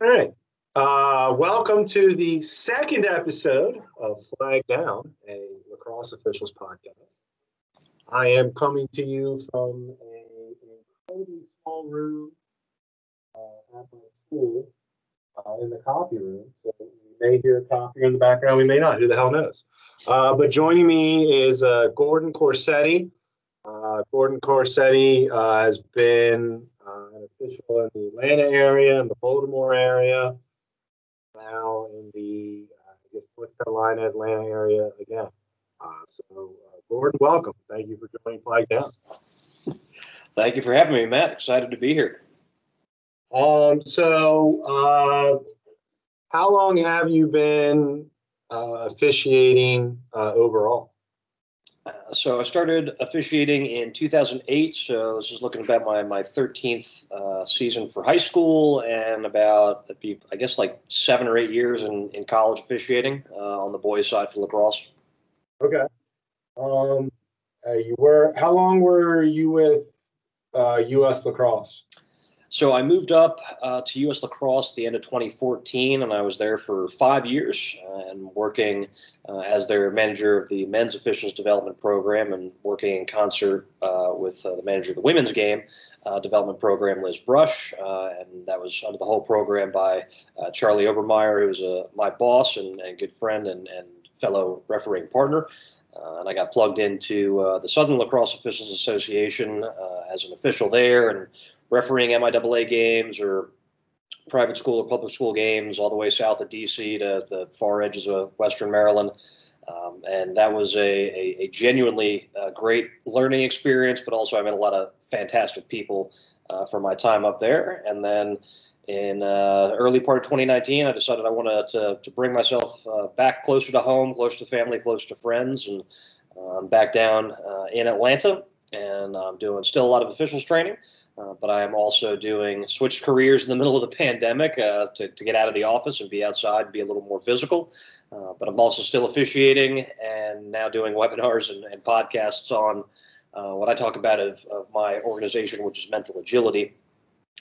All right. Uh, welcome to the second episode of Flag Down, a lacrosse officials podcast. I am coming to you from a, an incredibly small room uh, at my school uh, in the coffee room. So you may hear a coffee in the background, we may not. Who the hell knows? Uh, but joining me is uh, Gordon Corsetti. Uh, Gordon Corsetti has been an official in the Atlanta area and the Baltimore area, now in the uh, I guess North Carolina, Atlanta area again. Uh, so, uh, Gordon, welcome. Thank you for joining Flag Down. Thank you for having me, Matt. Excited to be here. Um, so, uh, how long have you been uh, officiating uh, overall? Uh, so I started officiating in 2008. So this is looking about my my 13th uh, season for high school, and about I guess like seven or eight years in, in college officiating uh, on the boys' side for lacrosse. Okay. Um, uh, you were how long were you with uh, U.S. Lacrosse? So I moved up uh, to U.S. Lacrosse at the end of 2014, and I was there for five years uh, and working uh, as their manager of the men's officials development program and working in concert uh, with uh, the manager of the women's game uh, development program, Liz Brush, and that was under the whole program by Charlie Obermeyer, who was my boss and, and good friend and, and fellow refereeing partner. and I got plugged into the Southern Lacrosse Officials Association as an official there and refereeing MIAA games or private school or public school games all the way south of DC to the far edges of Western Maryland. Um, and that was a, a, a genuinely uh, great learning experience, but also I met a lot of fantastic people uh, for my time up there. And then in uh, early part of 2019, I decided I wanted to, to bring myself uh, back closer to home, close to family, close to friends, and um, back down uh, in Atlanta. And I'm doing still a lot of officials training. Uh, but I am also doing switched careers in the middle of the pandemic uh, to, to get out of the office and be outside and be a little more physical. Uh, but I'm also still officiating and now doing webinars and, and podcasts on uh, what I talk about of, of my organization, which is Mental Agility.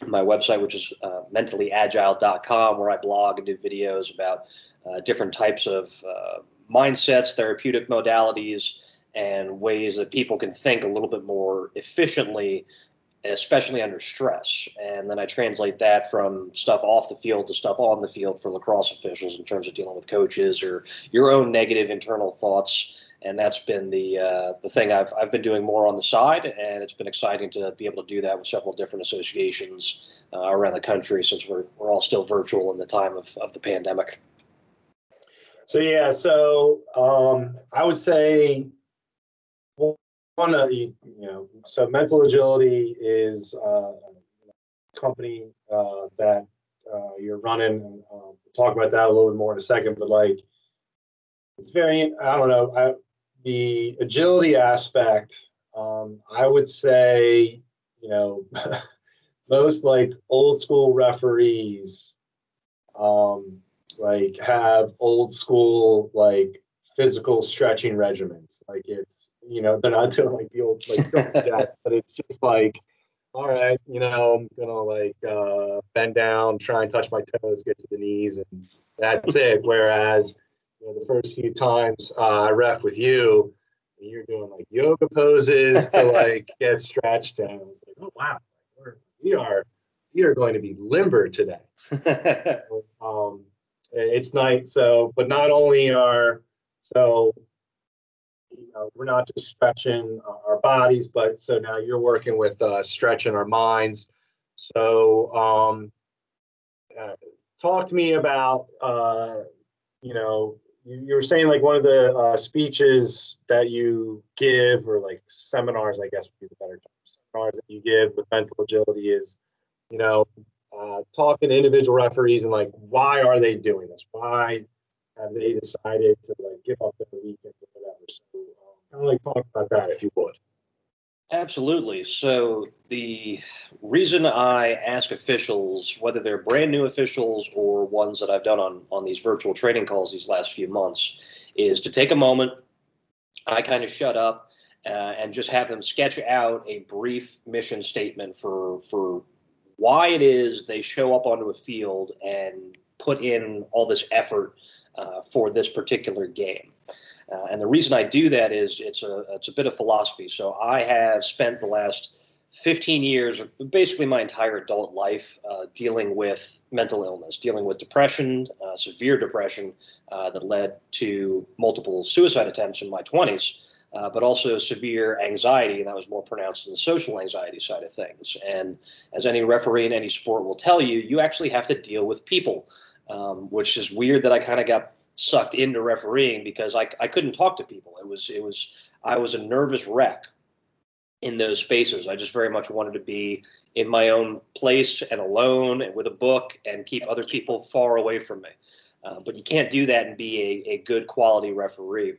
My website, which is uh, mentallyagile.com, where I blog and do videos about different types of mindsets, therapeutic modalities, and ways that people can think a little bit more efficiently especially under stress. And then I translate that from stuff off the field to stuff on the field for lacrosse officials in terms of dealing with coaches or your own negative internal thoughts. And that's been the uh, the thing I've I've been doing more on the side, and it's been exciting to be able to do that with several different associations uh, around the country since we're we're all still virtual in the time of, of the pandemic. So yeah, so um, I would say of you know, so mental agility is uh, a company uh, that uh, you're running. And, um, we'll talk about that a little bit more in a second, but like, it's very, I don't know, I, the agility aspect, um, I would say, you know, most like old school referees, um, like have old school like physical stretching regimens. Like it's, you know, they're not doing like the old like that, but it's just like, all right, you know, I'm gonna like uh, bend down, try and touch my toes, get to the knees, and that's it. Whereas, you know, the first few times uh, I ref with you, you're doing like yoga poses to like get stretched, and I was like, oh wow, We're, we are we are going to be limber today. um, it's nice. So, but not only are so, you know, we're not just stretching our bodies, but so now you're working with uh, stretching our minds. So, um, uh, talk to me about, uh, you know, you, you, were saying like one of the uh, speeches that you give, or like seminars, I guess would be the better term, seminars that you give with mental agility is, you know, uh, talking to individual referees and like, why are they doing this? Why have they decided to like give up their weekend or whatever? So, um, kind of like talk about that if you would. Absolutely. So the reason I ask officials, whether they're brand new officials or ones that I've done on on these virtual training calls these last few months, is to take a moment. I kind of shut up uh, and just have them sketch out a brief mission statement for for why it is they show up onto a field and put in all this effort uh, for this particular game. Uh, and the reason I do that is it's a it's a bit of philosophy. So I have spent the last 15 years, basically my entire adult life, uh, dealing with mental illness, dealing with depression, uh, severe depression uh, that led to multiple suicide attempts in my 20s, uh, but also severe anxiety, and that was more pronounced in the social anxiety side of things. And as any referee in any sport will tell you, you actually have to deal with people, um, which is weird that I kind of got sucked into refereeing because I, I couldn't talk to people. It was it was I was a nervous wreck in those spaces. I just very much wanted to be in my own place and alone and with a book and keep other people far away from me. Uh, but you can't do that and be a, a good quality referee.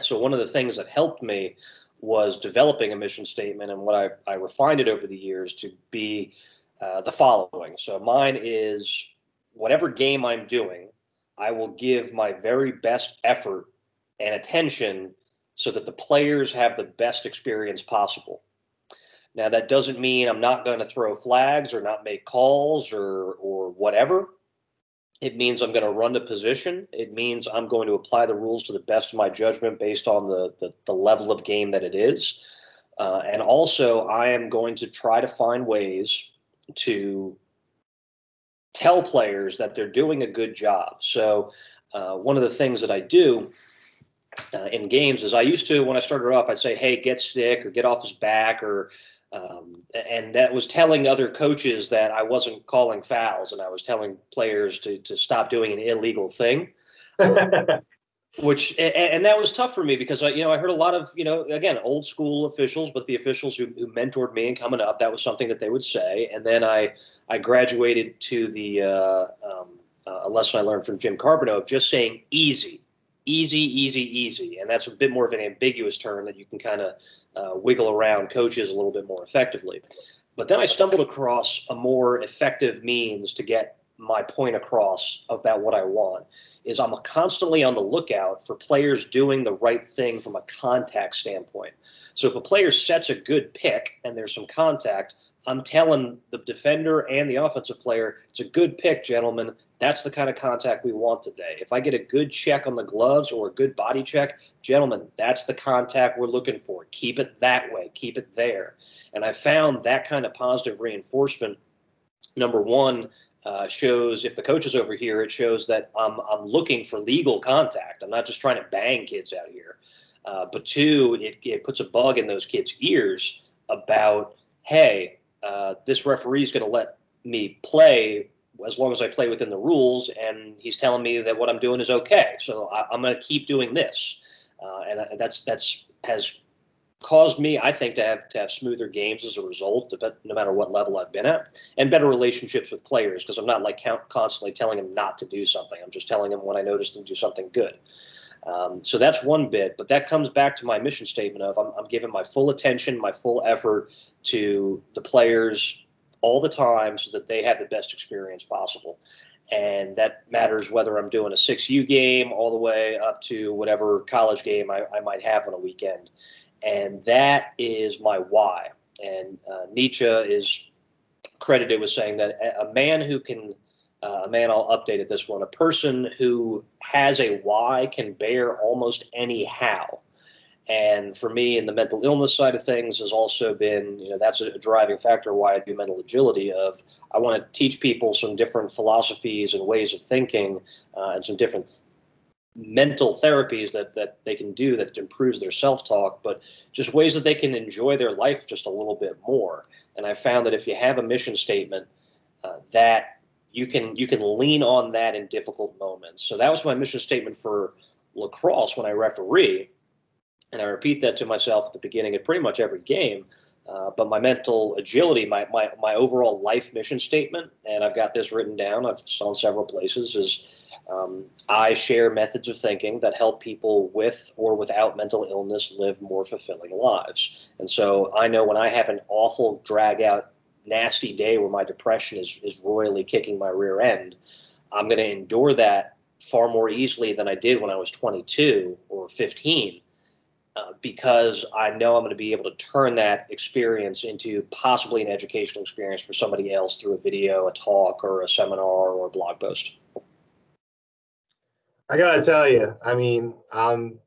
So one of the things that helped me was developing a mission statement and what I, I refined it over the years to be uh, the following. So mine is whatever game I'm doing, I will give my very best effort and attention so that the players have the best experience possible. Now that doesn't mean I'm not going to throw flags or not make calls or or whatever. It means I'm going to run the position. It means I'm going to apply the rules to the best of my judgment based on the the, the level of game that it is. Uh, and also, I am going to try to find ways to tell players that they're doing a good job. So, uh, one of the things that I do uh, in games is I used to when I started off I'd say hey get stick or get off his back or um, and that was telling other coaches that I wasn't calling fouls and I was telling players to to stop doing an illegal thing. which and, that was tough for me because I, you know I heard a lot of you know again old school officials, but the officials who, who mentored me and coming up, that was something that they would say. And then I I graduated to the uh, um, uh, a lesson I learned from Jim Carbonneau of just saying easy easy, easy, easy. And that's a bit more of an ambiguous term that you can kind of uh, wiggle around coaches a little bit more effectively. But then I stumbled across a more effective means to get my point across about what I want is I'm constantly on the lookout for players doing the right thing from a contact standpoint. So if a player sets a good pick and there's some contact, I'm telling the defender and the offensive player, it's a good pick, gentlemen. That's the kind of contact we want today. If I get a good check on the gloves or a good body check, gentlemen, that's the contact we're looking for. Keep it that way, keep it there. And I found that kind of positive reinforcement, number one, uh, shows if the coach is over here, it shows that I'm, I'm looking for legal contact. I'm not just trying to bang kids out here. Uh, but two, it, it puts a bug in those kids' ears about, hey, uh, this referee is going to let me play as long as I play within the rules, and he's telling me that what I'm doing is okay. So I, am going to keep doing this, uh, and that's that's has caused me, I think, to have to have smoother games as a result, no matter what level I've been at, and better relationships with players because I'm not like constantly telling them not to do something. I'm just telling them when I notice them do something good. Um, so that's one bit, but that comes back to my mission statement of I'm, I'm giving my full attention, my full effort to the players all the time so that they have the best experience possible. And that matters whether I'm doing a 6U game all the way up to whatever college game I, I might have on a weekend. And that is my why. And uh, Nietzsche is credited with saying that a man who can, uh, a man, I'll update it this one, a person who has a why can bear almost any how. And for me, in the mental illness side of things, has also been, you know, that's a driving factor why I do mental agility. Of I want to teach people some different philosophies and ways of thinking, uh, and some different mental therapies that that they can do that improves their self-talk, but just ways that they can enjoy their life just a little bit more. And I found that if you have a mission statement, uh, that you can you can lean on that in difficult moments. So that was my mission statement for lacrosse when I referee and I repeat that to myself at the beginning of pretty much every game. Uh, but my mental agility, my, my, my overall life mission statement, and I've got this written down, I've saw in several places, is um, I share methods of thinking that help people with or without mental illness live more fulfilling lives. And so I know when I have an awful, drag out, nasty day where my depression is, is royally kicking my rear end, I'm going to endure that far more easily than I did when I was 22 or 15 uh, because I know I'm going to be able to turn that experience into possibly an educational experience for somebody else through a video, a talk, or a seminar or a blog post. I gotta tell you, I mean, um,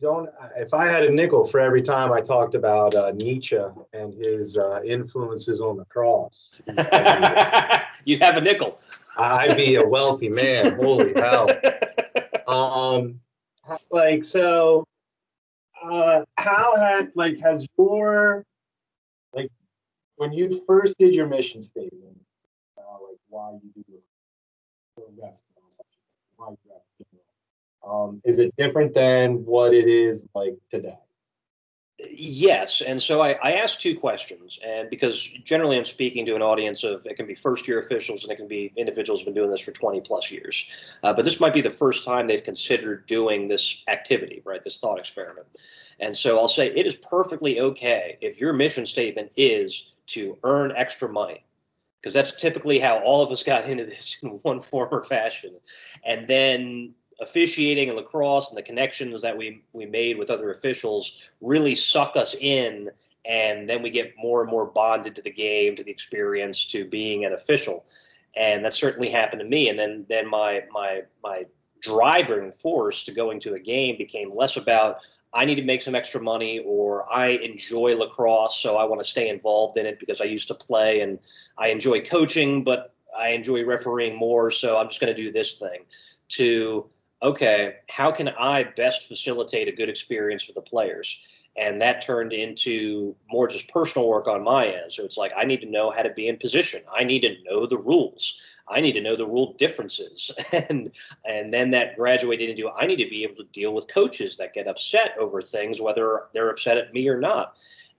don't if I had a nickel for every time I talked about uh, Nietzsche and his uh, influences on lacrosse, you'd have a nickel. I'd be a wealthy man. Holy hell! Um, like so, uh, how had like has your like when you first did your mission statement, uh, like why you do um, is it different than what it is like today? Yes, and so I, I asked two questions, and because generally I'm speaking to an audience of it can be first year officials and it can be individuals who've been doing this for 20 plus years, uh, but this might be the first time they've considered doing this activity, right? This thought experiment, and so I'll say it is perfectly okay if your mission statement is to earn extra money, because that's typically how all of us got into this in one form or fashion, and then officiating and lacrosse and the connections that we we made with other officials really suck us in and then we get more and more bonded to the game to the experience to being an official. And that certainly happened to me. And then then my my my driving force to going to a game became less about I need to make some extra money or I enjoy lacrosse so I want to stay involved in it because I used to play and I enjoy coaching but I enjoy refereeing more so I'm just going to do this thing to okay, how can I best facilitate a good experience for the players? And that turned into more just personal work on my end. So it's like I need to know how to be in position. I need to know the rules. I need to know the rule differences. And and then that graduated into I need to be able to deal with coaches that get upset over things, whether they're upset at me or not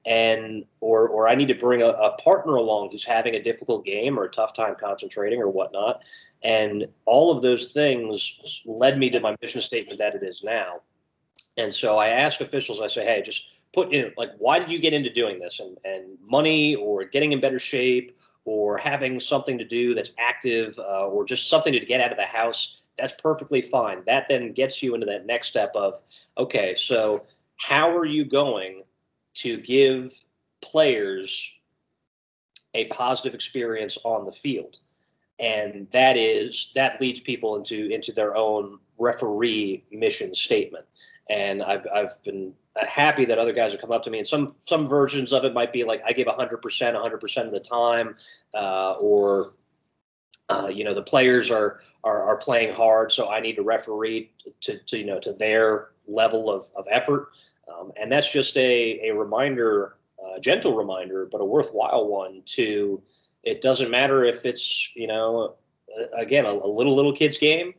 and or or I need to bring a, a, partner along who's having a difficult game or a tough time concentrating or whatnot. And all of those things led me to my mission statement that it is now. And so I ask officials, I say, hey, just put in like why did you get into doing this? And and money or getting in better shape or having something to do that's active uh, or just something to get out of the house that's perfectly fine. That then gets you into that next step of okay so how are you going to give players a positive experience on the field? And that is that leads people into into their own referee mission statement. And I've, I've been happy that other guys have come up to me. And some some versions of it might be like i give 100% 100% of the time uh, or uh, you know the players are, are are playing hard so i need to referee to, to you know to their level of, of effort. Um, and that's just a, a reminder, a gentle reminder, but a worthwhile one to it doesn't matter if it's, you know, again, a, a little, little kids game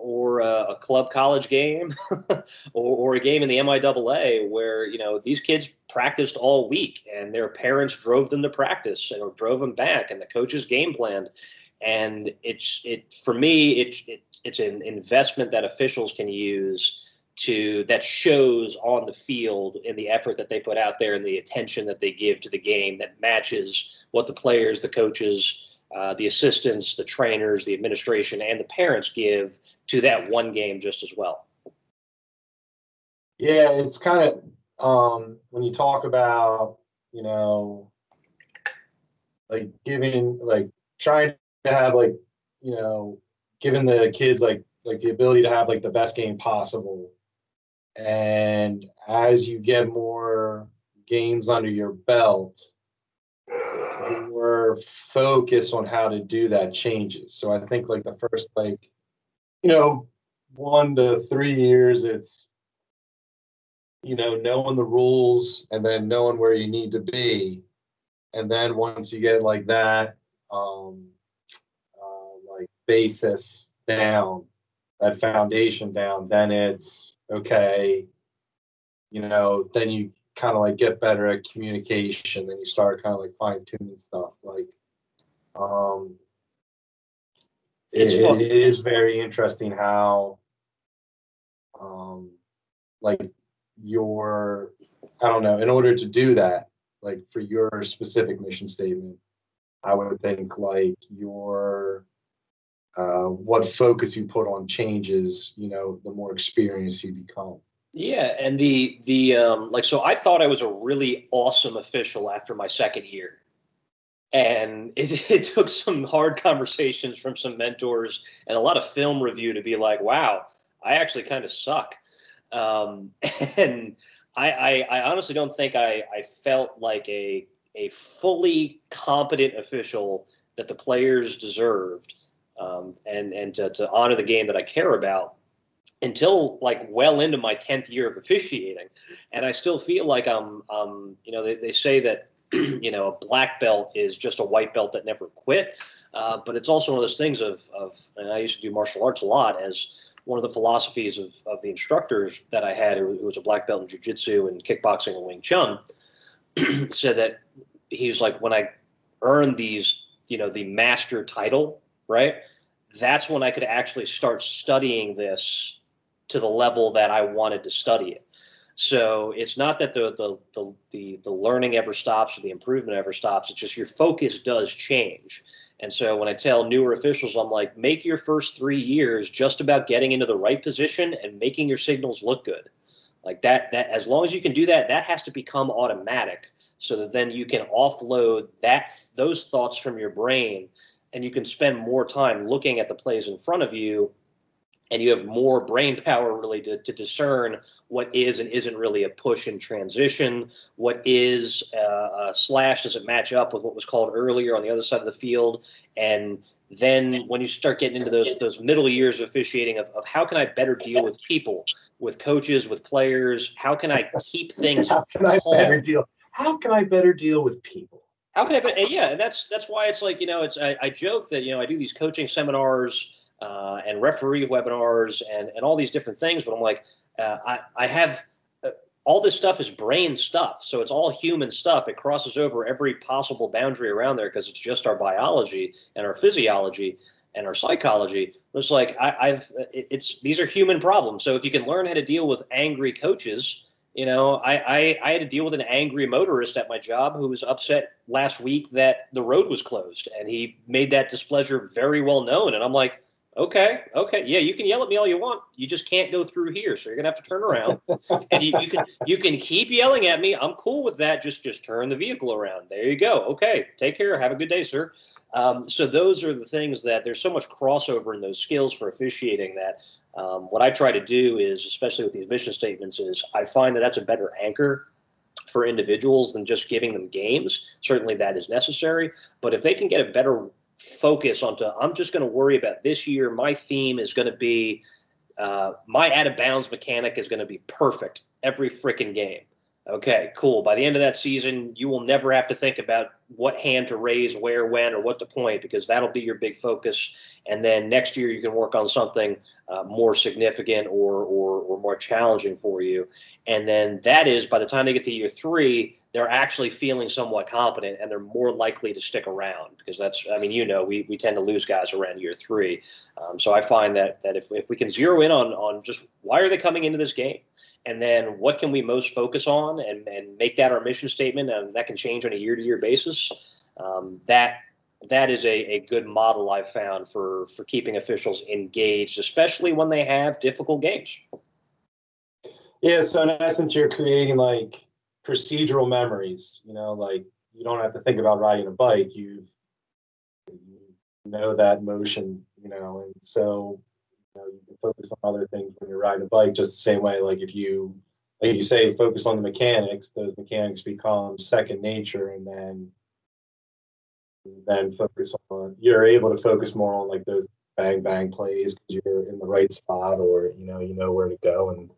or a, a club college game or, or, a game in the MIAA where, you know, these kids practiced all week and their parents drove them to practice or drove them back and the coaches game planned. And it's, it, for me, it, it, it's an investment that officials can use to that shows on the field in the effort that they put out there and the attention that they give to the game that matches what the players, the coaches, uh, the assistants, the trainers, the administration, and the parents give to that one game just as well. Yeah, it's kind of um, when you talk about you know like giving like trying to have like you know giving the kids like like the ability to have like the best game possible and as you get more games under your belt, your focus on how to do that changes. So I think like the first like, you know, one to three years, it's you know, knowing the rules and then knowing where you need to be. And then once you get like that, um, uh, like basis down, that foundation down, then it's okay, you know, then you kind of like get better at communication. Then you start kind of like fine tuning stuff. Like, um, it, it is very interesting how, um, like your, I don't know, in order to do that, like for your specific mission statement, I would think like your uh, what focus you put on changes, you know, the more experienced you become. Yeah, and the the um, like so I thought I was a really awesome official after my second year, and it, it took some hard conversations from some mentors and a lot of film review to be like, wow, I actually kind of suck, um, and I, I, I honestly don't think I I felt like a a fully competent official that the players deserved um, and and to, to honor the game that I care about until like well into my 10th year of officiating. And i still feel like i'm you know they, they say that you know a black belt is just a white belt that never quit uh, but it's also one of those things of, of and i used to do martial arts a lot as one of the philosophies of, of the instructors that i had who, was a black belt in jiu-jitsu and kickboxing and wing chun said that he was like when i earned these you know the master title right that's when I could actually start studying this to the level that I wanted to study it. So it's not that the the the the, the learning ever stops or the improvement ever stops. It's just your focus does change. And so when I tell newer officials, I'm like, make your first three years just about getting into the right position and making your signals look good. Like that, that as long as you can do that, that has to become automatic so that then you can offload that those thoughts from your brain and you can spend more time looking at the plays in front of you and you have more brain power really to, to discern what is and isn't really a push and transition what is uh, a slash does it match up with what was called earlier on the other side of the field? And then when you start getting into those those middle years of officiating of, of how can i better deal with people with coaches with players? How can i keep things how can i better deal how can i better deal with people? How can I? But yeah, that's that's why it's like you know, it's I, I joke that you know I do these coaching seminars uh, and referee webinars and and all these different things, but I'm like uh, I I have uh, all this stuff is brain stuff, so it's all human stuff. It crosses over every possible boundary around there because it's just our biology and our physiology and our psychology. It's like I, I've it's these are human problems. So if you can learn how to deal with angry coaches you know, I, I, I had to deal with an angry motorist at my job who was upset last week that the road was closed, and he made that displeasure very well known. And I'm like, okay, okay, yeah, you can yell at me all you want, you just can't go through here, so you're gonna have to turn around. and you, you can you can keep yelling at me. I'm cool with that. Just just turn the vehicle around. There you go. Okay, take care. Have a good day, sir. Um, so those are the things that there's so much crossover in those skills for officiating that um, what I try to do is, especially with these mission statements, is I find that that's a better anchor for individuals than just giving them games. Certainly that is necessary, but if they can get a better focus onto, I'm just going to worry about this year. My theme is going to be uh, my out of bounds mechanic is going to be perfect every freaking game. Okay, cool. By the end of that season, you will never have to think about what hand to raise, where, when, or what to point because that'll be your big focus. And then next year, you can work on something uh, more significant or, or, or more challenging for you. And then that is by the time they get to year three, they're actually feeling somewhat competent and they're more likely to stick around because that's, I mean, you know, we, we tend to lose guys around year three. Um, so I find that that if, if we can zero in on, on just why are they coming into this game? and then what can we most focus on and, and make that our mission statement and that can change on a year to year basis um, that that is a, a good model i've found for for keeping officials engaged especially when they have difficult games yeah so in essence you're creating like procedural memories you know like you don't have to think about riding a bike you've you know that motion you know and so know, you can focus on other things when you're riding a bike, just the same way, like if you, like you say, focus on the mechanics, those mechanics become second nature and then then focus on you're able to focus more on like those bang bang plays because you're in the right spot or you know you know where to go and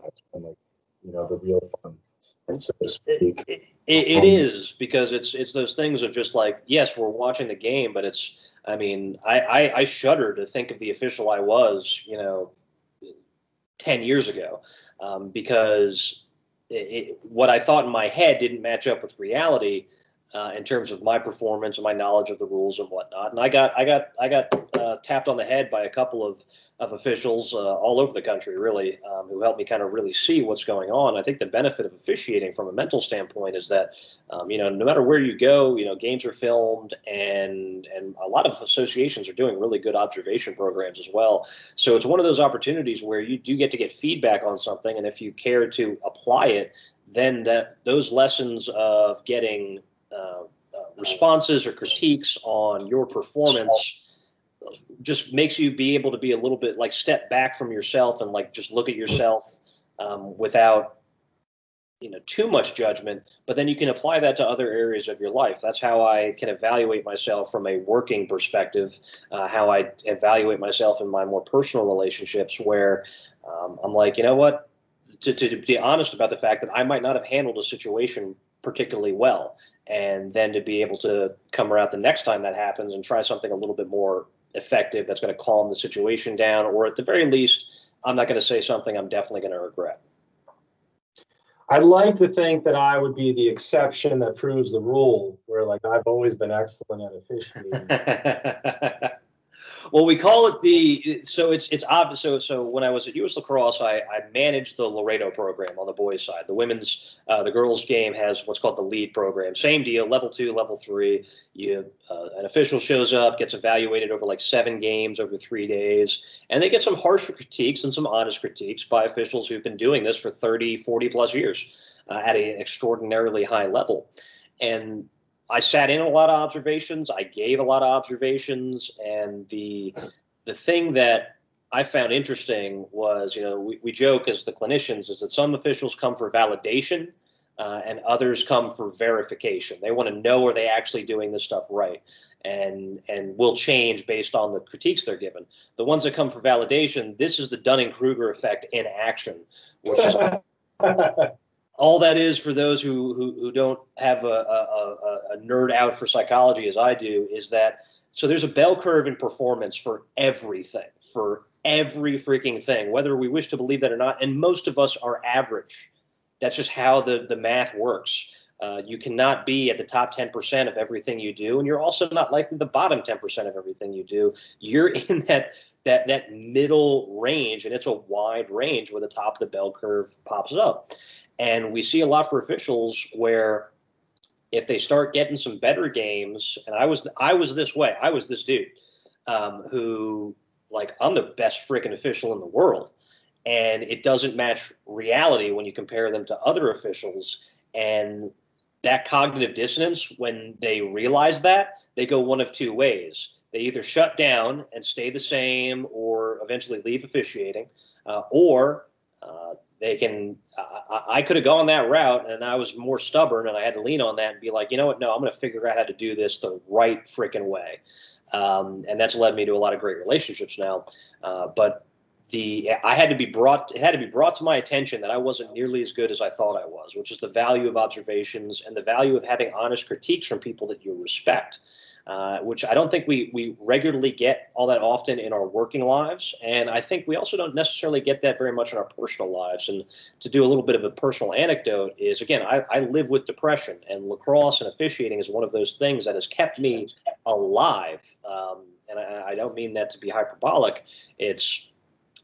that's when like you know the real fun so to speak. It, it, it um, because it's it's those things of just like yes we're watching the game but it's I mean, I, I, I shudder to think of the official I was, you know, 10 years ago um, because it, what I thought in my head didn't match up with reality. Uh, in terms of my performance and my knowledge of the rules and whatnot. And I got I got I got uh, tapped on the head by a couple of of officials uh, all over the country, really, um, who helped me kind of really see what's going on. I think the benefit of officiating from a mental standpoint is that um, you know no matter where you go, you know games are filmed, and and a lot of associations are doing really good observation programs as well. So it's one of those opportunities where you do get to get feedback on something, and if you care to apply it, then that those lessons of getting uh, uh, responses or critiques on your performance just makes you be able to be a little bit like step back from yourself and like just look at yourself um, without you know too much judgment. But then you can apply that to other areas of your life. That's how i can evaluate myself from a working perspective uh, how i evaluate myself in my more personal relationships where um, i'm like you know what to, to, to be honest about the fact that i might not have handled a situation particularly well. And then to be able to come around the next time that happens and try something a little bit more effective that's going to calm the situation down or at the very least i'm not going to say something i'm definitely going to regret. I'd like to think that i would be the exception that proves the rule where like i've always been excellent at officiating well, we call it the so it's it's obvious. So so when I was at U.S. Lacrosse, I, I managed the Laredo program on the boys' side. The women's uh, the girls' game has what's called the lead program. Same deal, level two, level three. You uh, an official shows up, gets evaluated over like seven games over three days, and they get some harsh critiques and some honest critiques by officials who've been doing this for 30, 40 plus years uh, at an extraordinarily high level. And I sat in a lot of observations. I gave a lot of observations, and the the thing that I found interesting was, you know, we, we joke as the clinicians is that some officials come for validation, uh, and others come for verification. They want to know are they actually doing this stuff right, and and will change based on the critiques they're given. The ones that come for validation, this is the Dunning Kruger effect in action, which is. all that is for those who who, who don't have a, a, a, nerd out for psychology as I do is that so there's a bell curve in performance for everything for every freaking thing whether we wish to believe that or not. And most of us are average. That's just how the the math works. Uh, you cannot be at the top 10% of everything you do and you're also not likely the bottom 10% of everything you do. You're in that that that middle range and it's a wide range where the top of the bell curve pops up and we see a lot for officials where if they start getting some better games, and I was I was this way, I was this dude um, who like I'm the best freaking official in the world, and it doesn't match reality when you compare them to other officials, and that cognitive dissonance when they realize that they go one of two ways. They either shut down and stay the same or eventually leave officiating uh, or uh, they can I, could have gone that route and I was more stubborn and I had to lean on that and be like, you know what? No, I'm going to figure out how to do this the right freaking way. Um, and that's led me to a lot of great relationships now. Uh, but the I had to be brought it had to be brought to my attention that I wasn't nearly as good as I thought I was, which is the value of observations and the value of having honest critiques from people that you respect uh, which I don't think we we regularly get all that often in our working lives, and I think we also don't necessarily get that very much in our personal lives. And to do a little bit of a personal anecdote is again, I, I live with depression, and lacrosse and officiating is one of those things that has kept me alive. Um, and I, I don't mean that to be hyperbolic. It's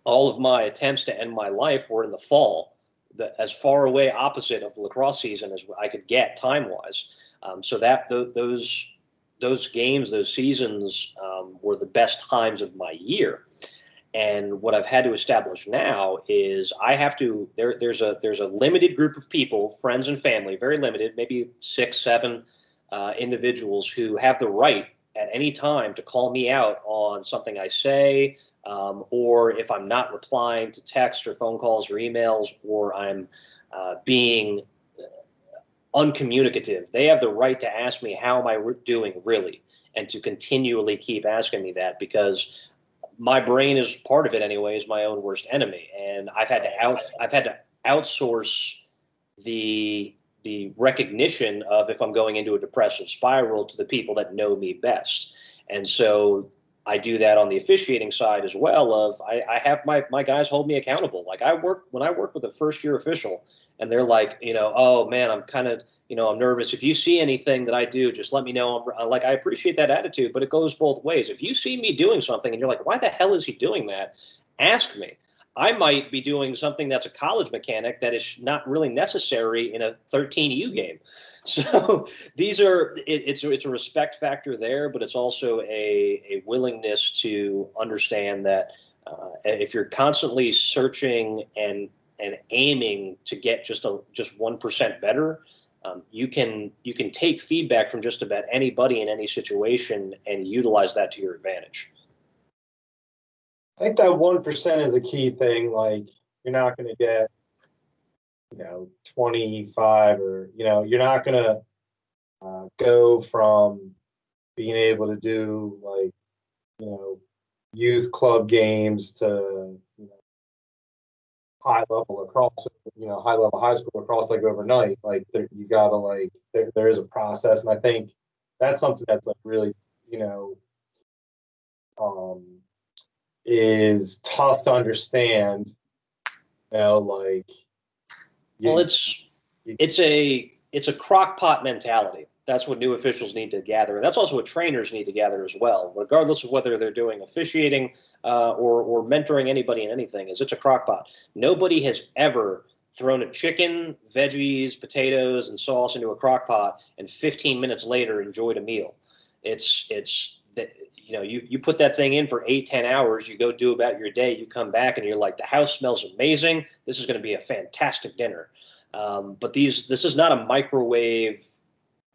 all of my attempts to end my life were in the fall, the, as far away opposite of the lacrosse season as I could get time wise. Um, so that th- those those games, those seasons um, were the best times of my year. And what I've had to establish now is I have to there there's a there's a limited group of people, friends and family, very limited, maybe six, seven uh, individuals who have the right at any time to call me out on something I say, um, or if I'm not replying to text or phone calls or emails, or I'm uh, being uncommunicative. They have the right to ask me, how am I doing really? And to continually keep asking me that because my brain is part of it anyway, is my own worst enemy. And I've had to out, I've had to outsource the the recognition of if I'm going into a depressive spiral to the people that know me best. And so I do that on the officiating side as well. Of I, I have my my guys hold me accountable. Like I work when I work with a first year official, and they're like, you know, oh man, I'm kind of you know, I'm nervous. If you see anything that I do, just let me know. I'm like, I appreciate that attitude, but it goes both ways. If you see me doing something and you're like, why the hell is he doing that? Ask me. I might be doing something that's a college mechanic that is not really necessary in a 13U game. So these are it, it's it's a respect factor there, but it's also a a willingness to understand that uh, if you're constantly searching and and aiming to get just a just one percent better, um, you can you can take feedback from just about anybody in any situation and utilize that to your advantage. I think that one percent is a key thing. Like you're not going to get, you know, twenty five or you know, you're not going to uh, go from being able to do like, you know, youth club games to you know, high level lacrosse, you know, high level high school lacrosse like overnight. Like there, you gotta like there, there is a process, and I think that's something that's like really, you know, um, is tough to understand. You know, like. you- well, it's it's a it's a crock pot mentality. That's what new officials need to gather. That's also what trainers need to gather as well, regardless of whether they're doing officiating uh, or or mentoring anybody in anything. Is it's a crock pot. Nobody has ever thrown a chicken, veggies, potatoes, and sauce into a crock pot, and 15 minutes later enjoyed a meal. It's it's you know you you put that thing in for eight ten hours. You go do about your day. You come back and you're like the house smells amazing. This is going to be a fantastic dinner. Um, but these this is not a microwave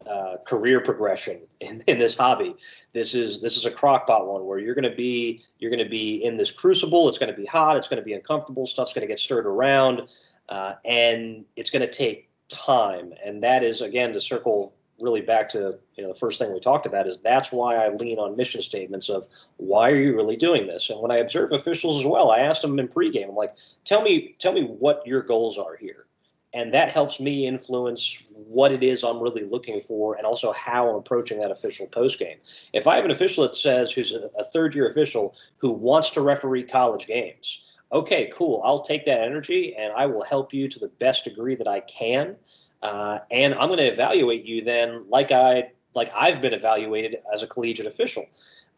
uh, career progression in, in this hobby. This is this is a crockpot one where you're going to be you're going to be in this crucible. It's going to be hot. It's going to be uncomfortable. Stuff's going to get stirred around, uh, and it's going to take time. And that is again to circle really back to you know the first thing we talked about is that's why I lean on mission statements of why are you really doing this? And when I observe officials as well, I ask them in pregame, I'm like, tell me tell me what your goals are here and that helps me influence what it is I'm really looking for and also how I'm approaching that official post game. If I have an official that says who's a, third year official who wants to referee college games, okay, cool. I'll take that energy and I will help you to the best degree that I can. Uh, and I'm going to evaluate you then like I like I've been evaluated as a collegiate official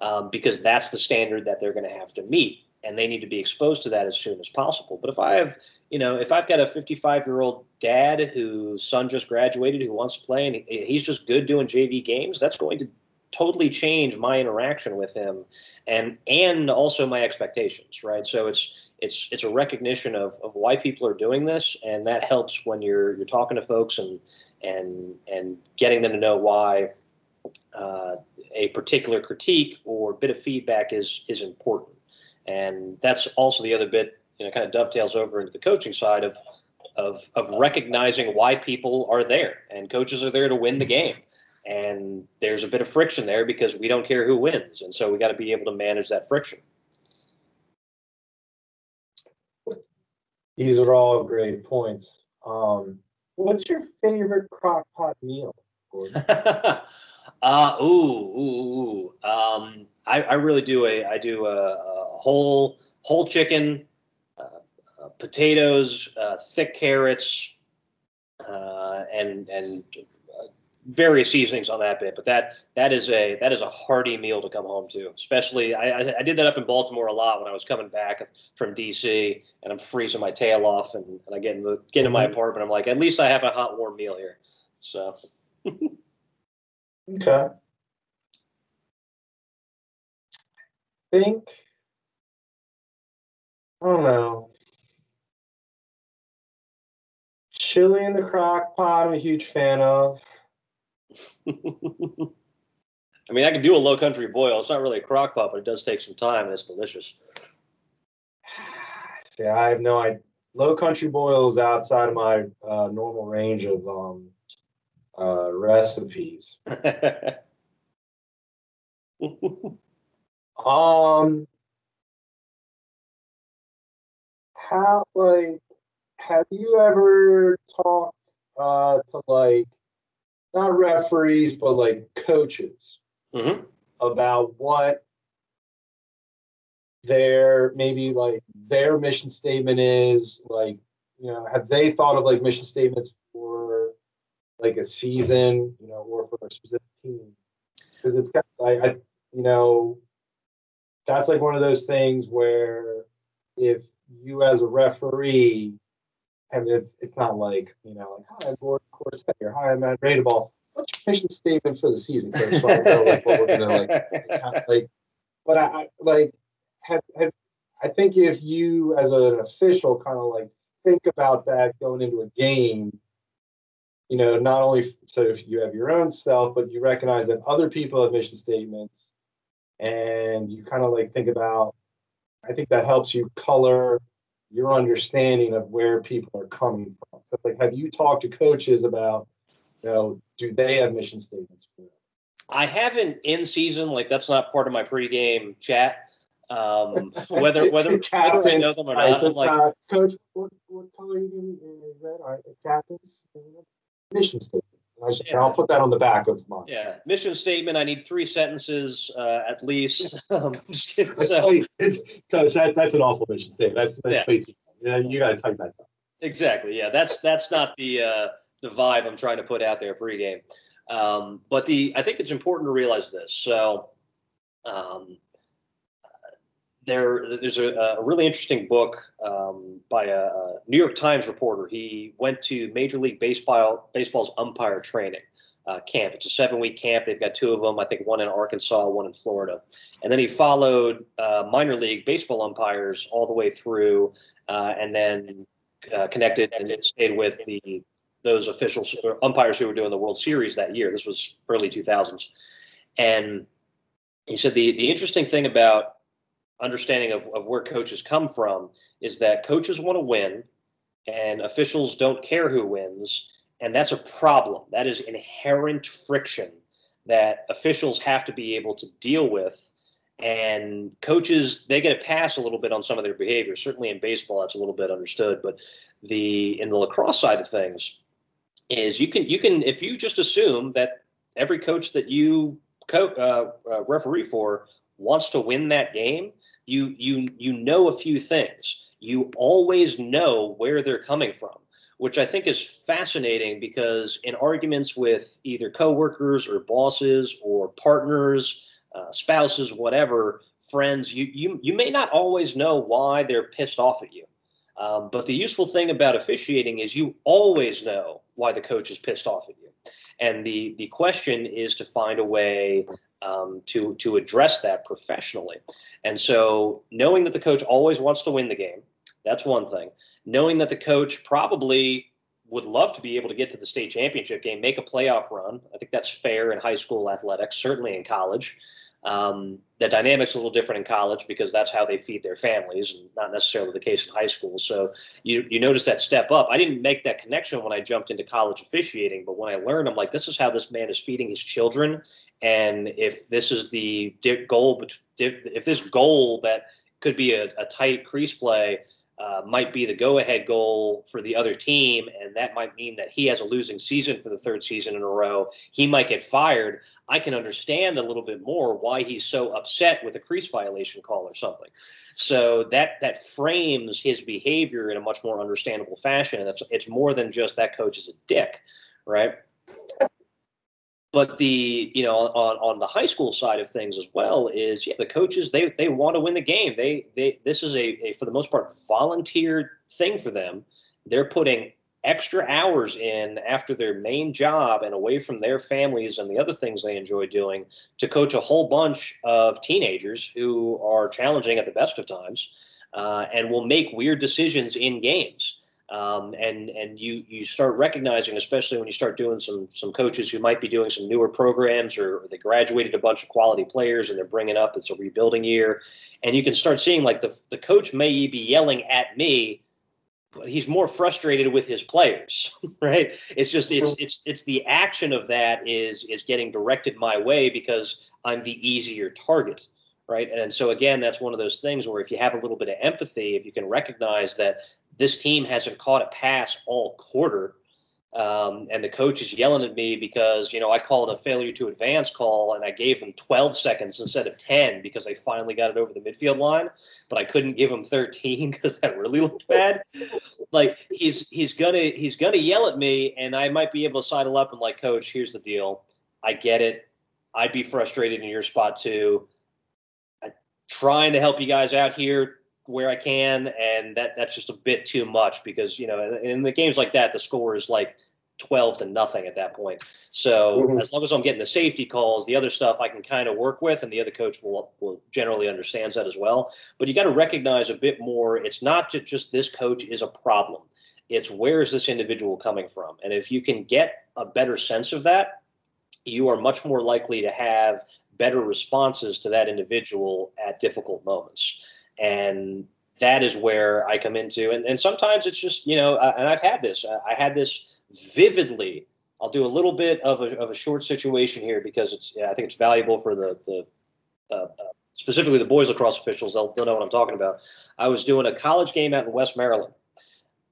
um, because that's the standard that they're going to have to meet and they need to be exposed to that as soon as possible. But if I have, you know, if I've got a 55 year old dad whose son just graduated who wants to play and he's just good doing JV games, that's going to totally change my interaction with him and and also my expectations, right? So it's it's it's a recognition of, of why people are doing this and that helps when you're you're talking to folks and and and getting them to know why uh, a particular critique or bit of feedback is is important and that's also the other bit, you know, kind of dovetails over into the coaching side of of of recognizing why people are there. And coaches are there to win the game. And there's a bit of friction there because we don't care who wins. And so we got to be able to manage that friction. These are all great points. Um, what's your favorite crock pot meal, uh, ooh, ooh, ooh. Um, I, I really do a I do a, a whole whole chicken, uh, potatoes, uh, thick carrots, uh, and and uh, various seasonings on that bit. But that that is a that is a hearty meal to come home to. Especially I, I, did that up in Baltimore a lot when I was coming back from DC, and I'm freezing my tail off, and, and I get in the get in my mm-hmm. apartment. I'm like, at least I have a hot warm meal here. So. okay. think I don't know. Chili in the crock pot, I'm a huge fan of. I mean, I can do a low country boil. It's not really a crock pot, but it does take some time and it's delicious. See, I have no idea. Low country boils outside of my uh, normal range of um, uh, recipes. Um, how like have you ever talked uh to like not referees but like coaches mm-hmm. about what their maybe like their mission statement is like you know have they thought of like mission statements for like a season, you know, or for a specific team. Because it's got, I, I, you know, that's like one of those things where if you as a referee, and it's it's not like you know, like hi, I'm Gordon Corsetti here, hi, I'm Matt Radeball. What's your mission statement for the season? So I know oh, like what we're gonna like, like. But I, I like have have I think if you as an official kind of like think about that going into a game, you know, not only so if you have your own self, but you recognize that other people have mission statements and you kind of like think about I think that helps you color your understanding of where people are coming from. So like have you talked to coaches about, you know, do they have mission statements for them? I haven't in season, like that's not part of my pregame chat. Um, whether whether, whether I know them or All right, not, so, like, uh, coach, what, what color are you going to red? All right, captains, mission statement. Yeah. I'll put that on the back of mine. yeah, mission statement. I need three sentences uh, at least. Um, just kidding. That's So- it's, coach, that, that's an awful mission statement. That's, that's Yeah. yeah, you gotta type that down. Exactly. Yeah, that's that's not the uh, the vibe I'm trying to put out there pregame. Um, but the I think it's important to realize this. So um, there there's a, a really interesting book um, by a, New York Times reporter. He went to Major League Baseball baseball's umpire training. Uh, camp. It's a seven week camp. They've got two of them. I think one in Arkansas, one in Florida. And then he followed uh, minor league baseball umpires all the way through, uh, and then uh, connected and stayed with the those officials umpires who were doing the World Series that year. This was early 2000s, and he said the the interesting thing about understanding of, of where coaches come from is that coaches want to win, and officials don't care who wins, and that's a problem. That is inherent friction that officials have to be able to deal with and coaches they get a pass a little bit on some of their behavior certainly in baseball that's a little bit understood but the in the lacrosse side of things is you can you can if you just assume that every coach that you co- uh, uh, referee for wants to win that game you you you know a few things you always know where they're coming from which i think is fascinating because in arguments with either coworkers or bosses or partners uh, spouses, whatever, friends, you, you you may not always know why they're pissed off at you. Um, but the useful thing about officiating is you always know why the coach is pissed off at you. And the the question is to find a way um, to to address that professionally. And so knowing that the coach always wants to win the game, that's one thing. Knowing that the coach probably would love to be able to get to the state championship game, make a playoff run. I think that's fair in high school athletics, certainly in college. Um, the dynamic's a little different in college because that's how they feed their families, and not necessarily the case in high school. So you you notice that step up. I didn't make that connection when I jumped into college officiating, but when I learned, I'm like, this is how this man is feeding his children, and if this is the goal, if this goal that could be a, a tight crease play uh, might be the go-ahead goal for the other team, and that might mean that he has a losing season for the third season in a row. He might get fired. I can understand a little bit more why he's so upset with a crease violation call or something. So that that frames his behavior in a much more understandable fashion, and it's it's more than just that coach is a dick, right? But the you know on on the high school side of things as well is yeah the coaches they they want to win the game. They they this is a, a for the most part volunteer thing for them. They're putting extra hours in after their main job and away from their families and the other things they enjoy doing to coach a whole bunch of teenagers who are challenging at the best of times uh, and will make weird decisions in games um, and and you you start recognizing, especially when you start doing some some coaches who might be doing some newer programs or, or they graduated a bunch of quality players and they're bringing up it's a rebuilding year, and you can start seeing like the the coach may be yelling at me, but he's more frustrated with his players, right? It's just it's it's it's the action of that is is getting directed my way because I'm the easier target right? And so again, that's one of those things where if you have a little bit of empathy, if you can recognize that this team hasn't caught a pass all quarter, Um, and the coach is yelling at me because you know I called a failure to advance call and I gave them 12 seconds instead of 10 because they finally got it over the midfield line, but I couldn't give them 13 because that really looked bad. like he's he's gonna he's gonna yell at me and I might be able to sidle up and like, coach, here's the deal. I get it. I'd be frustrated in your spot too. I'm trying to help you guys out here where I can, and that that's just a bit too much because you know in the games like that, the score is like twelve to nothing at that point. So mm-hmm. as long as I'm getting the safety calls, the other stuff I can kind of work with, and the other coach will will generally understands that as well. But you got to recognize a bit more. It's not just, just this coach is a problem. It's where is this individual coming from, and if you can get a better sense of that, you are much more likely to have better responses to that individual at difficult moments and that is where I come into. And, and sometimes it's just, you know, uh, and I've had this, I had this vividly. I'll do a little bit of a, of a short situation here because it's, yeah, I think it's valuable for the, the uh, uh, specifically the boys lacrosse officials. They'll, they'll know what I'm talking about. I was doing a college game out in West Maryland.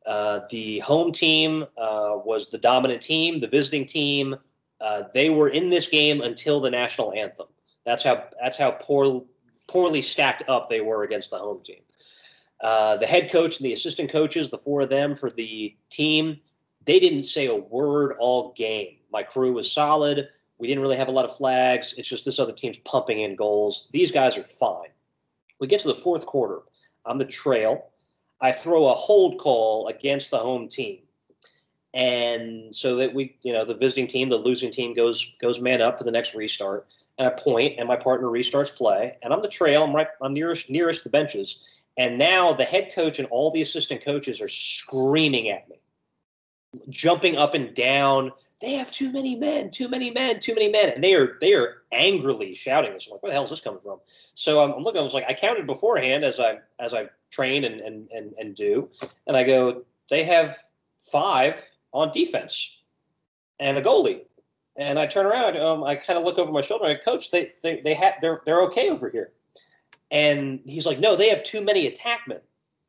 Uh, the home team uh, was the dominant team. The visiting team, uh, they were in this game until the national anthem. That's how that's how poor poorly stacked up they were against the home team. Uh, the head coach and the assistant coaches, the four of them for the team, they didn't say a word all game. My crew was solid. We didn't really have a lot of flags. It's just this other team's pumping in goals. These guys are fine. We get to the fourth quarter. I'm the trail. I throw a hold call against the home team. And so that we, you know, the visiting team, the losing team goes goes man up for the next restart and I point, and my partner restarts play, and I'm the trail. I'm right. I'm nearest nearest the benches, and now the head coach and all the assistant coaches are screaming at me, jumping up and down. They have too many men, too many men, too many men, and they are they are angrily shouting this. I'm like, where the hell is this coming from? So I'm, I'm looking. I was like, I counted beforehand as I as I train and and and, and do, and I go, they have five on defense and a goalie and I turn around, um, I kind of look over my shoulder. I Coach, they they they have they're they're okay over here. And he's like, No, they have too many attackmen.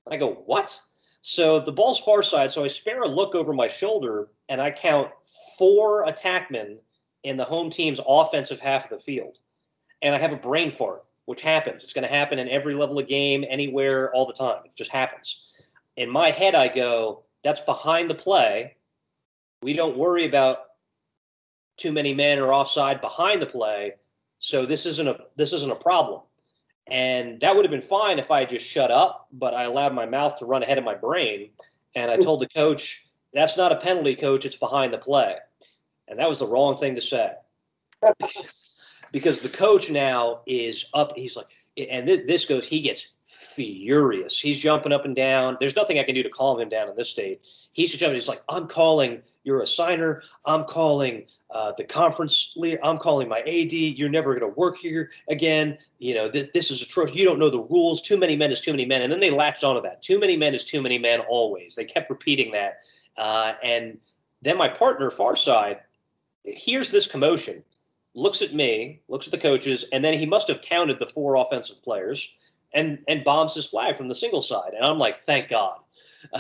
I go, What? So the ball's far side. So I spare a look over my shoulder, and I count four attackmen in the home team's offensive half of the field. And I have a brain fart, which happens. It's going to happen in every level of game, anywhere, all the time. It just happens. In my head, I go, That's behind the play. We don't worry about too many men are offside behind the play. So this isn't a this isn't a problem. And that would have been fine if I had just shut up, but I allowed my mouth to run ahead of my brain. And I told the coach, that's not a penalty, coach, it's behind the play. And that was the wrong thing to say. because the coach now is up, he's like, and this, this goes, he gets furious. He's jumping up and down. There's nothing I can do to calm him down in this state. He's jumping. He's like, I'm calling your assigner. I'm calling uh, the conference leader. I'm calling my AD. You're never going to work here again. You know, th- this is atrocious. You don't know the rules. Too many men is too many men. And then they latched onto that. Too many men is too many men always. They kept repeating that. Uh, and then my partner, Farside, hears this commotion, looks at me, looks at the coaches, and then he must have counted the four offensive players and and bombs his flag from the single side. And I'm like, thank God.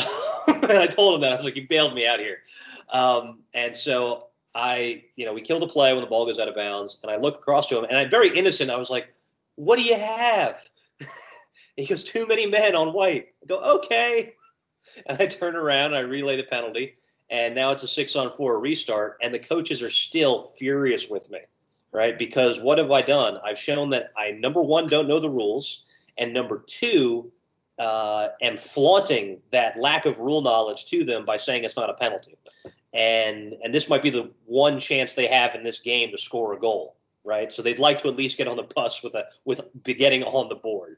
and I told him that. I was like, you bailed me out here. Um, and so I, you know, we kill the play when the ball goes out of bounds, and I look across to him, and I'm very innocent. I was like, "What do you have?" he goes, "Too many men on white." I go, "Okay," and I turn around, and I relay the penalty, and now it's a six on four restart, and the coaches are still furious with me, right? Because what have I done? I've shown that I number one don't know the rules, and number two uh, am flaunting that lack of rule knowledge to them by saying it's not a penalty and and this might be the one chance they have in this game to score a goal, right? So they'd like to at least get on the bus with a with getting on the board.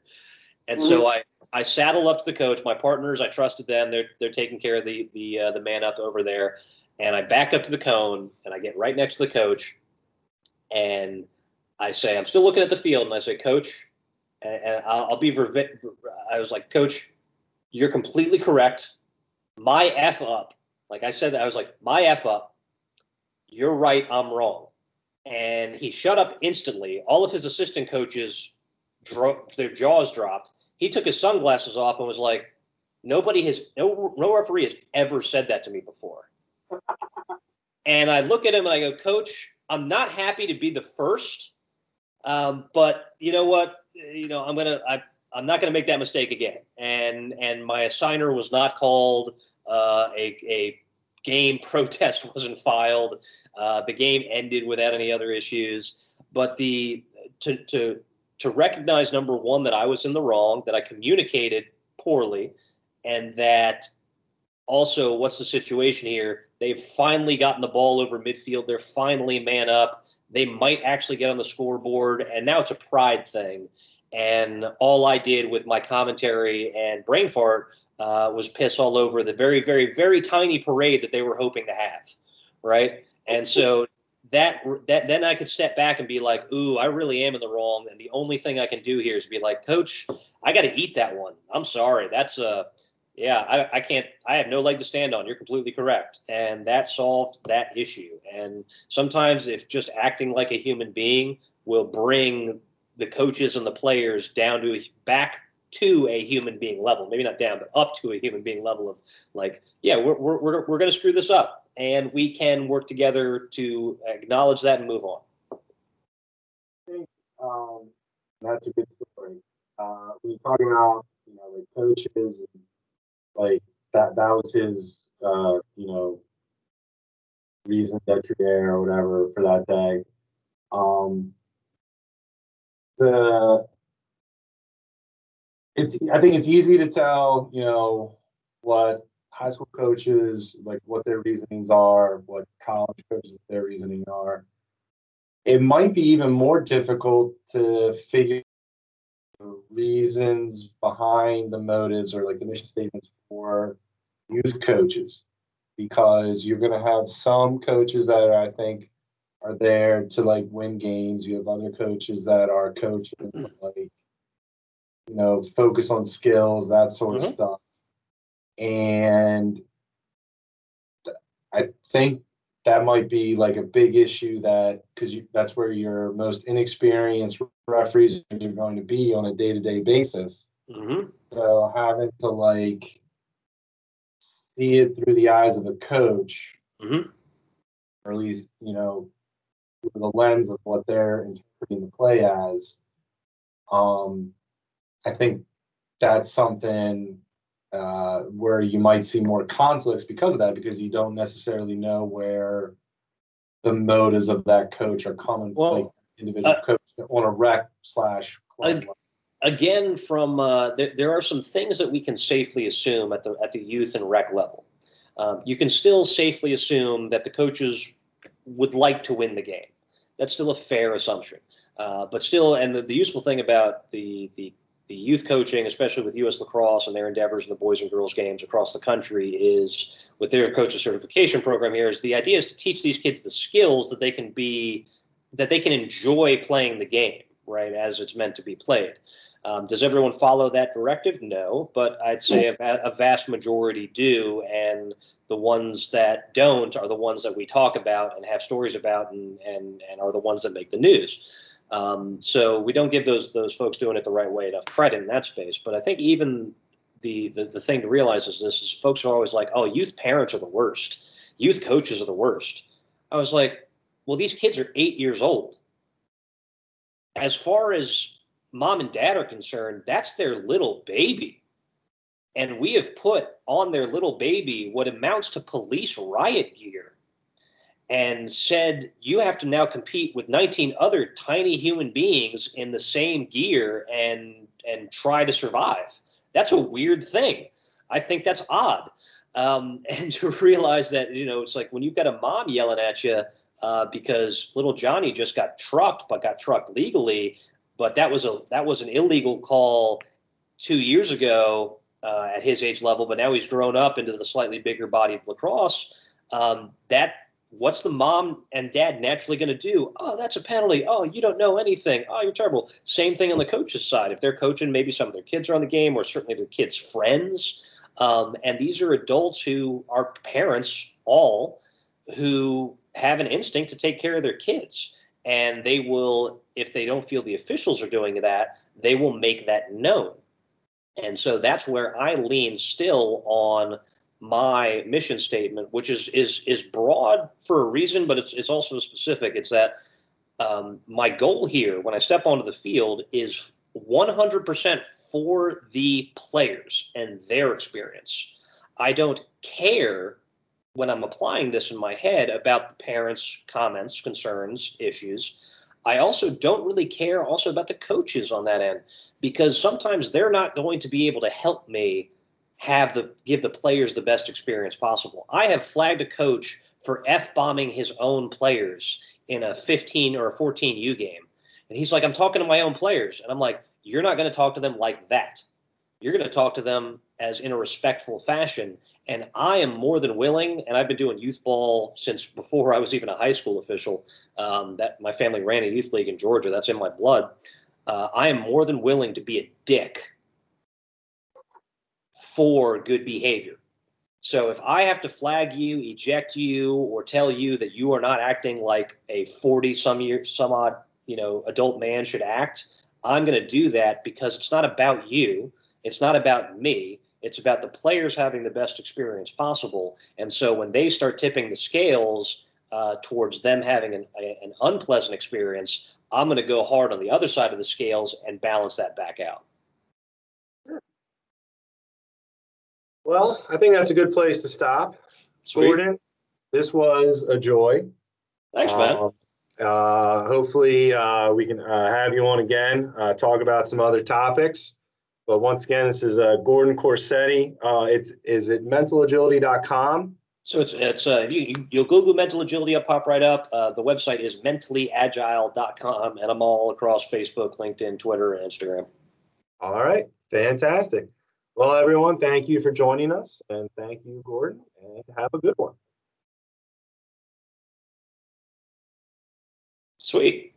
And mm-hmm. so I I saddle up to the coach. My partners, I trusted them. They're they're taking care of the the uh, the man up over there. And I back up to the cone and I get right next to the coach, and I say I'm still looking at the field, and I say, Coach, and, and I'll, I'll be I was like, Coach, you're completely correct. My f up like I said, that I was like, my F up. You're right. I'm wrong. And he shut up instantly. All of his assistant coaches, dro- their jaws dropped. He took his sunglasses off and was like, nobody has, no, no referee has ever said that to me before. And I look at him and I go, Coach, I'm not happy to be the first, um, but you know what? You know, I'm gonna I, I'm not gonna make that mistake again. And and my assigner was not called. Uh, a a game protest wasn't filed. Uh, the game ended without any other issues. But the to to to recognize number one that I was in the wrong, that I communicated poorly, and that also what's the situation here? They've finally gotten the ball over midfield. They're finally man up. They might actually get on the scoreboard, and now it's a pride thing. And all I did with my commentary and brain fart uh, was piss all over the very, very, very tiny parade that they were hoping to have, right? And so that that then I could step back and be like, "Ooh, I really am in the wrong." And the only thing I can do here is be like, "Coach, I got to eat that one. I'm sorry. That's a yeah. I, I can't. I have no leg to stand on. You're completely correct." And that solved that issue. And sometimes, if just acting like a human being will bring the coaches and the players down to back to a human being level, maybe not down, but up to a human being level of like, yeah, we're, we're, we're, we're going to screw this up and we can work together to acknowledge that and move on. Think um, that's a good story. Uh, we talk about, you know, like coaches and like that, that was his, uh, you know, reason d'etre or whatever for that day. Um, the it's I think it's easy to tell, you know, what high school coaches like what their reasonings are, what college coaches their reasoning are. It might be even more difficult to figure the reasons behind the motives or like the mission statements for youth coaches because you're going to have some coaches that are, I think are there to like win games. You have other coaches that are coaching like you know, focus on skills, that sort mm-hmm. of stuff. And I think that might be like a big issue that because that's where your most inexperienced referees are going to be on a day-to-day basis. Mm-hmm. So having to like see it through the eyes of a coach, mm-hmm. or at least you know through the lens of what they're interpreting the play as, um, I think that's something uh, where you might see more conflicts because of that, because you don't necessarily know where the motives of that coach are coming, well, like individual uh, coach on a rec slash. Again, from uh, there, there are some things that we can safely assume at the at the youth and rec level. Um, you can still safely assume that the coaches would like to win the game. That's still a fair assumption. Uh, but still, and the, the useful thing about the the the youth coaching, especially with U.S. lacrosse and their endeavors in the boys and girls games across the country, is with their coaches certification program here. Is the idea is to teach these kids the skills that they can be, that they can enjoy playing the game, right, as it's meant to be played. Um, does everyone follow that directive? No, but I'd say a, a, vast majority do, and the ones that don't are the ones that we talk about and have stories about, and and and are the ones that make the news. Um, so we don't give those those folks doing it the right way enough credit in that space. But I think even the, the the thing to realize is this is folks are always like, oh, youth parents are the worst, youth coaches are the worst. I was like, well, these kids are eight years old. As far as mom and dad are concerned, that's their little baby. And we have put on their little baby what amounts to police riot gear and said you have to now compete with 19 other tiny human beings in the same gear and and try to survive. That's a weird thing. I think that's odd. Um, and to realize that you know it's like when you've got a mom yelling at you uh, because little johnny just got trucked but got trucked legally but that was a that was an illegal call two years ago uh, at his age level but now he's grown up into the slightly bigger body of lacrosse um, that what's the mom and dad naturally going to do? Oh, that's a penalty. Oh, you don't know anything. Oh, you're terrible. Same thing on the coach's side. If they're coaching, maybe some of their kids are on the game, or certainly their kids' friends. Um, and these are adults who are parents, all who have an instinct to take care of their kids. And they will, if they don't feel the officials are doing that, they will make that known. And so that's where I lean still on my mission statement, which is is is broad for a reason, but it's it's also specific. It's that um, my goal here when I step onto the field is 100% for the players and their experience. I don't care when I'm applying this in my head about the parents' comments, concerns, issues. I also don't really care also about the coaches on that end because sometimes they're not going to be able to help me have the give the players the best experience possible. I have flagged a coach for f bombing his own players in a 15 or a 14 U game, and he's like, "I'm talking to my own players," and I'm like, "You're not going to talk to them like that. You're going to talk to them as in a respectful fashion." And I am more than willing, and I've been doing youth ball since before I was even a high school official. Um, that my family ran a youth league in Georgia. That's in my blood. Uh, I am more than willing to be a dick for good behavior. So if I have to flag you, eject you, or tell you that you are not acting like a 40 some year some odd, you know, adult man should act, I'm going to do that because it's not about you. It's not about me. It's about the players having the best experience possible. And so when they start tipping the scales uh, towards them having an, a, an unpleasant experience, I'm going to go hard on the other side of the scales and balance that back out. Well, I think that's a good place to stop. Sweet. Gordon, this was a joy. Thanks, man. Um, uh, hopefully, uh, we can uh, have you on again, uh, talk about some other topics. But once again, this is uh, Gordon Corsetti. Uh, it's is it mentalagility.com. So it's it's uh, you, you you'll Google mental agility, will pop right up. Uh, the website is mentallyagile.com, and I'm all across Facebook, LinkedIn, Twitter, and Instagram. All right, fantastic. Well, everyone, thank you for joining us, and thank you, Gordon, and have a good one. Sweet.